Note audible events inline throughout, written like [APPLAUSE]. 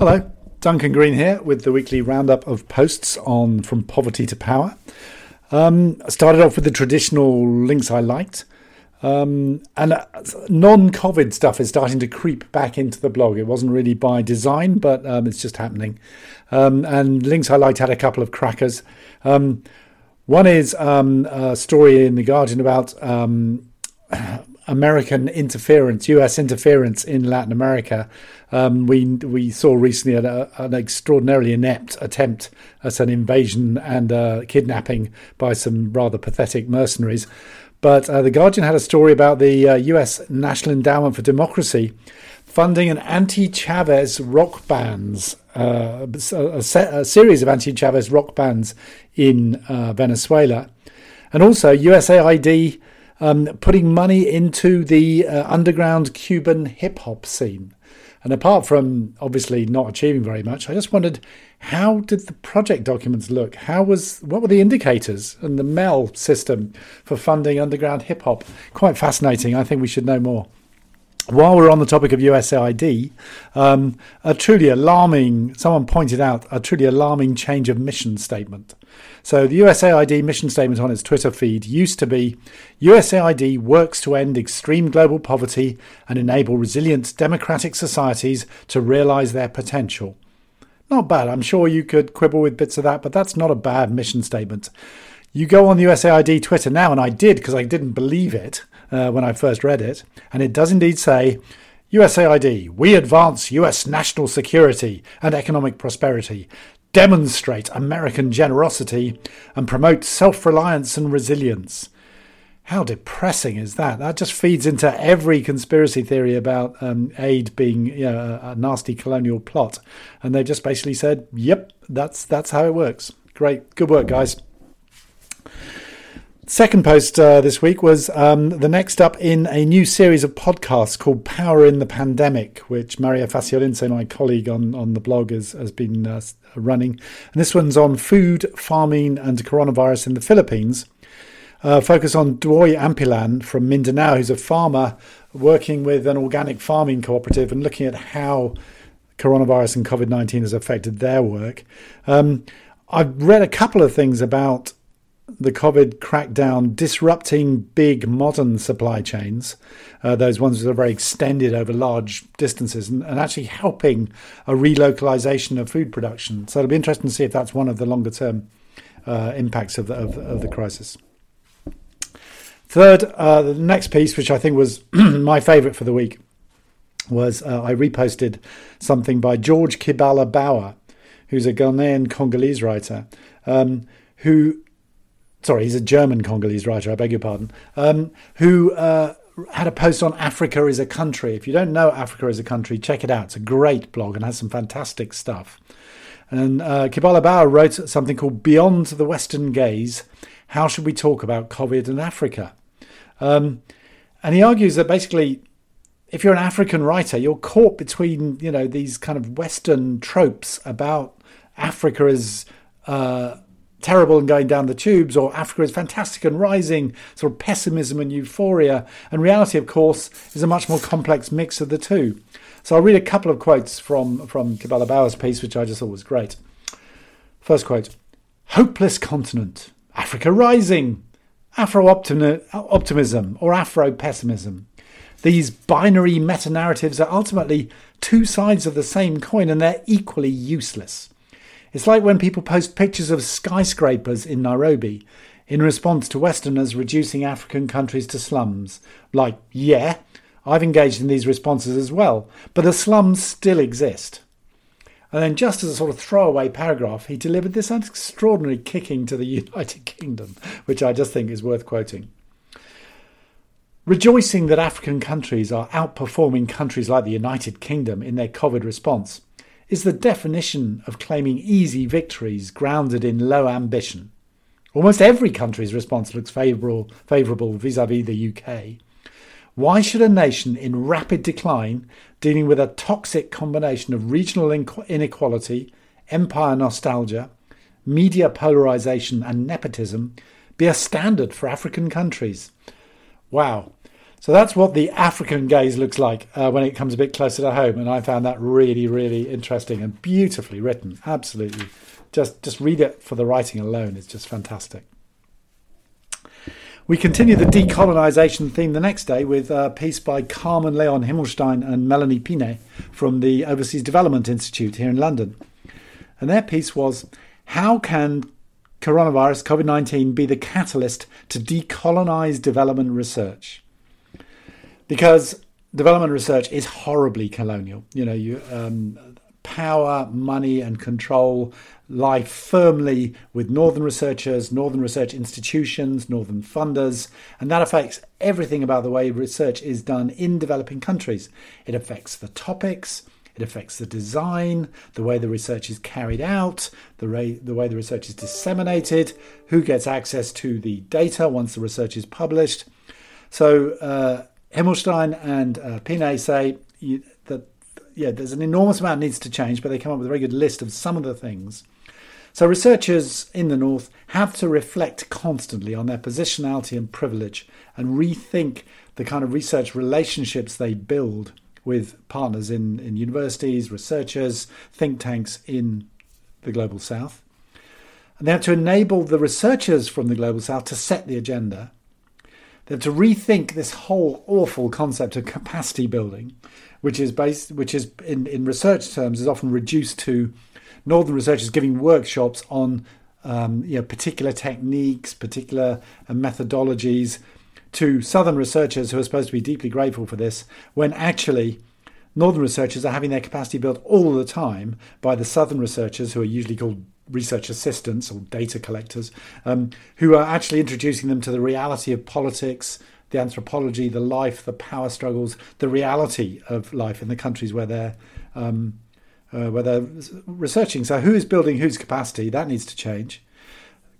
Hello, Duncan Green here with the weekly roundup of posts on From Poverty to Power. Um, I started off with the traditional links I liked. Um, and uh, non COVID stuff is starting to creep back into the blog. It wasn't really by design, but um, it's just happening. Um, and links I liked had a couple of crackers. Um, one is um, a story in The Guardian about American interference, US interference in Latin America. Um, we we saw recently an, an, extraordinarily inept attempt at an invasion and uh, kidnapping by some rather pathetic mercenaries. But uh, the Guardian had a story about the uh, US National Endowment for Democracy funding an anti-Chavez rock bands, uh, a, a, series of anti-Chavez rock bands in uh, Venezuela, and also USAID um, putting money into the uh, underground Cuban hip hop scene. And apart from obviously not achieving very much, I just wondered how did the project documents look? How was what were the indicators and the MEL system for funding underground hip hop? Quite fascinating. I think we should know more. While we're on the topic of USAID, um, a truly alarming, someone pointed out a truly alarming change of mission statement. So the USAID mission statement on its Twitter feed used to be USAID works to end extreme global poverty and enable resilient democratic societies to realize their potential. Not bad. I'm sure you could quibble with bits of that, but that's not a bad mission statement. You go on the USAID Twitter now, and I did because I didn't believe it uh, when I first read it, and it does indeed say USAID, we advance US national security and economic prosperity, demonstrate American generosity, and promote self reliance and resilience. How depressing is that? That just feeds into every conspiracy theory about um, aid being you know, a, nasty colonial plot, and they just basically said, "Yep, that's that's how it works." Great, good work, guys. Second post uh, this week was um, the next up in a new series of podcasts called Power in the Pandemic, which Maria Faciolince, my colleague on, on the blog, has, has been uh, running. And this one's on food, farming, and coronavirus in the Philippines. Uh, focus on Dwoy Ampilan from Mindanao, who's a farmer working with an organic farming cooperative and looking at how coronavirus and COVID 19 has affected their work. Um, I've read a couple of things about the COVID crackdown disrupting big modern supply chains, uh, those ones that are very extended over large distances, and, and, actually helping a relocalization of food production. So it'll be interesting to see if that's one of the longer term uh, impacts of the, of, of the crisis. Third, uh, the next piece, which I think was [CLEARS THROAT] my favourite for the week, was uh, I reposted something by George Kibala Bauer, who's a Ghanaian Congolese writer, um, who sorry, he's a German Congolese writer, I beg your pardon, um, who uh, had a post on Africa Is a Country. If you don't know Africa Is a Country, check it out. It's a great blog and has some fantastic stuff. And uh, Kibala Bauer wrote something called Beyond the Western Gaze How Should We Talk About COVID and Africa? Um, and he argues that basically, if you're an African writer, you're caught between you know these kind of Western tropes about Africa as uh, terrible and going down the tubes, or Africa is fantastic and rising, sort of pessimism and euphoria. And reality, of course, is a much more complex mix of the two. So I'll read a couple of quotes from, from Kibala Bauer's piece, which I just thought was great. First quote Hopeless continent, Africa rising, Afro optimism or Afro pessimism. These binary meta narratives are ultimately two sides of the same coin and they're equally useless. It's like when people post pictures of skyscrapers in Nairobi in response to Westerners reducing African countries to slums. Like, yeah, I've engaged in these responses as well, but the slums still exist. And then, just as a sort of throwaway paragraph, he delivered this extraordinary kicking to the [LAUGHS] United Kingdom, which I just think is worth quoting. Rejoicing that African countries are outperforming countries like the United Kingdom in their COVID response is the definition of claiming easy victories grounded in low ambition. Almost every country's response looks favourable, favourable vis-à-vis the UK. Why should a nation in rapid decline, dealing with a toxic combination of regional inequality, empire nostalgia, media polarisation, and nepotism, be a standard for African countries? Wow. So that's what the African gaze looks like uh, when it comes a bit closer to home, and I found that really, really interesting and beautifully written. Absolutely, just just read it for the writing alone; it's just fantastic. We continue the decolonization theme the next day with a piece by Carmen Leon Himmelstine and Melanie Pine from the Overseas Development Institute here in London. And their piece was How can coronavirus, COVID 19, be the catalyst to decolonize development research? Because development research is horribly colonial. You know, you, um, power, money, and control lie firmly with northern researchers, northern research institutions, northern funders, and that affects everything about the way research is done in developing countries. It affects the topics, it affects the design, the way the research is carried out, the, way, the way the research is disseminated, who gets access to the data once the research is published. So, uh, Himmelstine and uh, Pine say you, that yeah, there's an enormous amount needs to change, but they come up with a very good list of some of the things so, researchers in the North have to reflect constantly on their positionality and privilege and rethink the kind of research relationships they build with partners in, in universities, researchers, think tanks in the Global South. And they have to enable the researchers from the Global South to set the agenda. To rethink this whole awful concept of capacity building, which is based, which is in, in research terms is often reduced to northern researchers giving workshops on um, you know, particular techniques, particular uh, methodologies to southern researchers who are supposed to be deeply grateful for this, when actually northern researchers are having their capacity built all the time by the southern researchers who are usually called research assistants or data collectors, um, who are actually introducing them to the reality of politics, the anthropology, the life, the power struggles, the reality of life in the countries where they're um, uh, where they're researching. So, who is building whose capacity? That needs to change.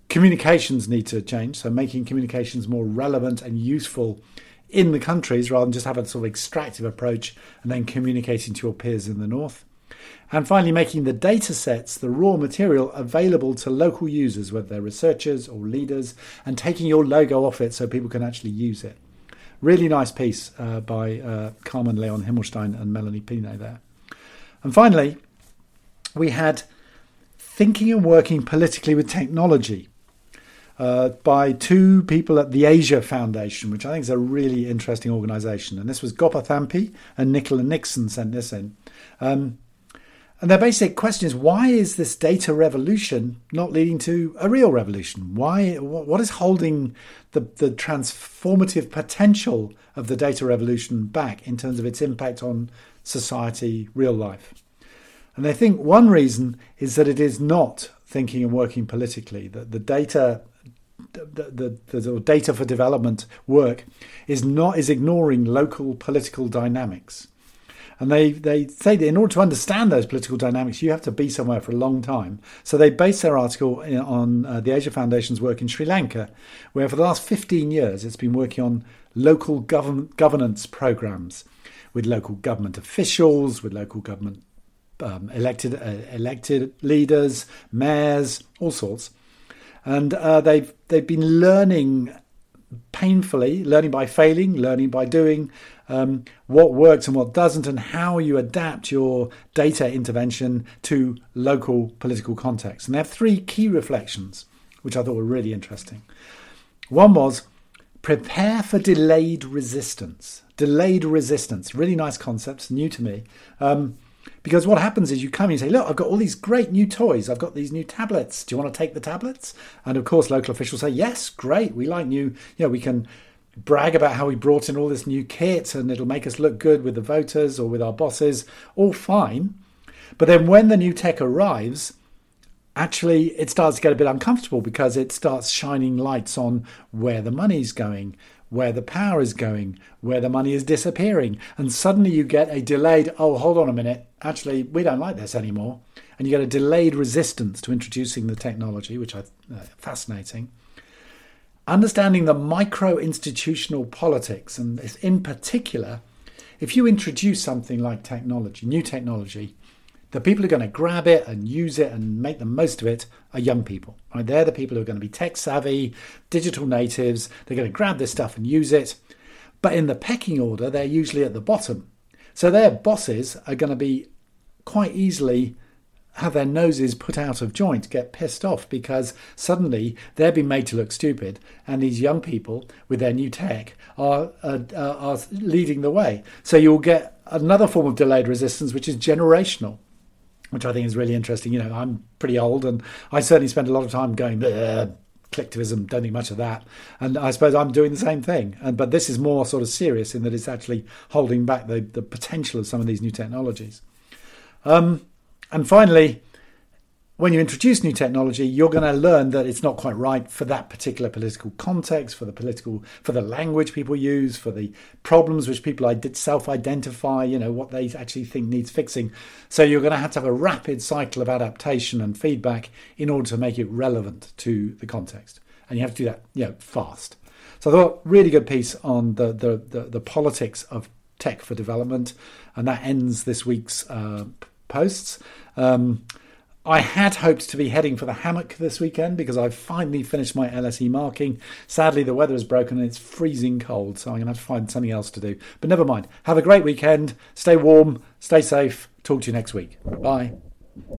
Communications need to change. So, making communications more relevant and useful in the countries rather than just have a sort of extractive approach and then communicating to your peers in the north. And finally, making the data sets, the raw material, available to local users, whether they're researchers or leaders, and taking your logo off it so people can actually use it. Really nice piece uh, by uh, Carmen Leon Himmelstine and Melanie Pine there. And finally, we had Thinking and Working Politically with Technology uh, by two people at the Asia Foundation, which I think is a really interesting organisation. And this was Gopa Thampi and Nicola Nixon sent this in. Um, and their basic question is why is this data revolution not leading to a real revolution? Why? What is holding the, the transformative potential of the data revolution back in terms of its impact on society, real life. And they think one reason is that it is not thinking and working politically, that the data the, the, the, data for development work is not is ignoring local political dynamics. And they, they say that in order to understand those political dynamics, you have to be somewhere for a long time. So they base their article on uh, the Asia Foundation's work in Sri Lanka, where for the last 15 years it's been working on local govern- governance programs with local government officials, with local government um, elected uh, elected leaders, mayors, all sorts, and uh, they've they've been learning painfully, learning by failing, learning by doing, um, what works and what doesn't, and how you adapt your data intervention to local political context. And they have three key reflections, which I thought were really interesting. One was prepare for delayed resistance delayed resistance. Really nice concepts, new to me. Um, because what happens is you come and you say, Look, I've got all these great new toys. I've got these new tablets. Do you want to take the tablets? And of course, local officials say, Yes, great. We like new, you know, we can brag about how we brought in all this new kit and it'll make us look good with the voters or with our bosses. All fine. But then when the new tech arrives, actually it starts to get a bit uncomfortable because it starts shining lights on where the money's going, where the power is going, where the money is disappearing. And suddenly you get a delayed, oh, hold on a minute, actually, we don't like this anymore. And you get a delayed resistance to introducing the technology, which I uh, fascinating. Understanding the micro institutional politics, and in particular, if you introduce something like technology, new technology, the people who are going to grab it and use it and make the most of it are young people. Right? They're the people who are going to be tech savvy, digital natives. They're going to grab this stuff and use it. But in the pecking order, they're usually at the bottom. So their bosses are going to be quite easily have their noses put out of joint, get pissed off because suddenly they're being made to look stupid, and these young people with their new tech are uh, are leading the way. So you'll get another form of delayed resistance, which is generational which I think is really interesting. You know, I'm pretty old, and I certainly spend a lot of time going collectivism. Don't think much of that, and I suppose I'm doing the same thing. And but this is more sort of serious in that it's actually holding back the the potential of some of these new technologies. Um, and finally, when you introduce new technology, you're going to learn that it's not quite right for that particular political context, for the political, for the language people use, for the problems which people self-identify. You know what they actually think needs fixing. So you're going to have to have a rapid cycle of adaptation and feedback in order to make it relevant to the context, and you have to do that, you know, fast. So I thought really good piece on the the the, the politics of tech for development, and that ends this week's uh, posts. Um, I had hoped to be heading for the hammock this weekend because I've finally finished my LSE marking. Sadly, the weather has broken and it's freezing cold, so I'm going to have to find something else to do. But never mind. Have a great weekend. Stay warm, stay safe. Talk to you next week. Bye.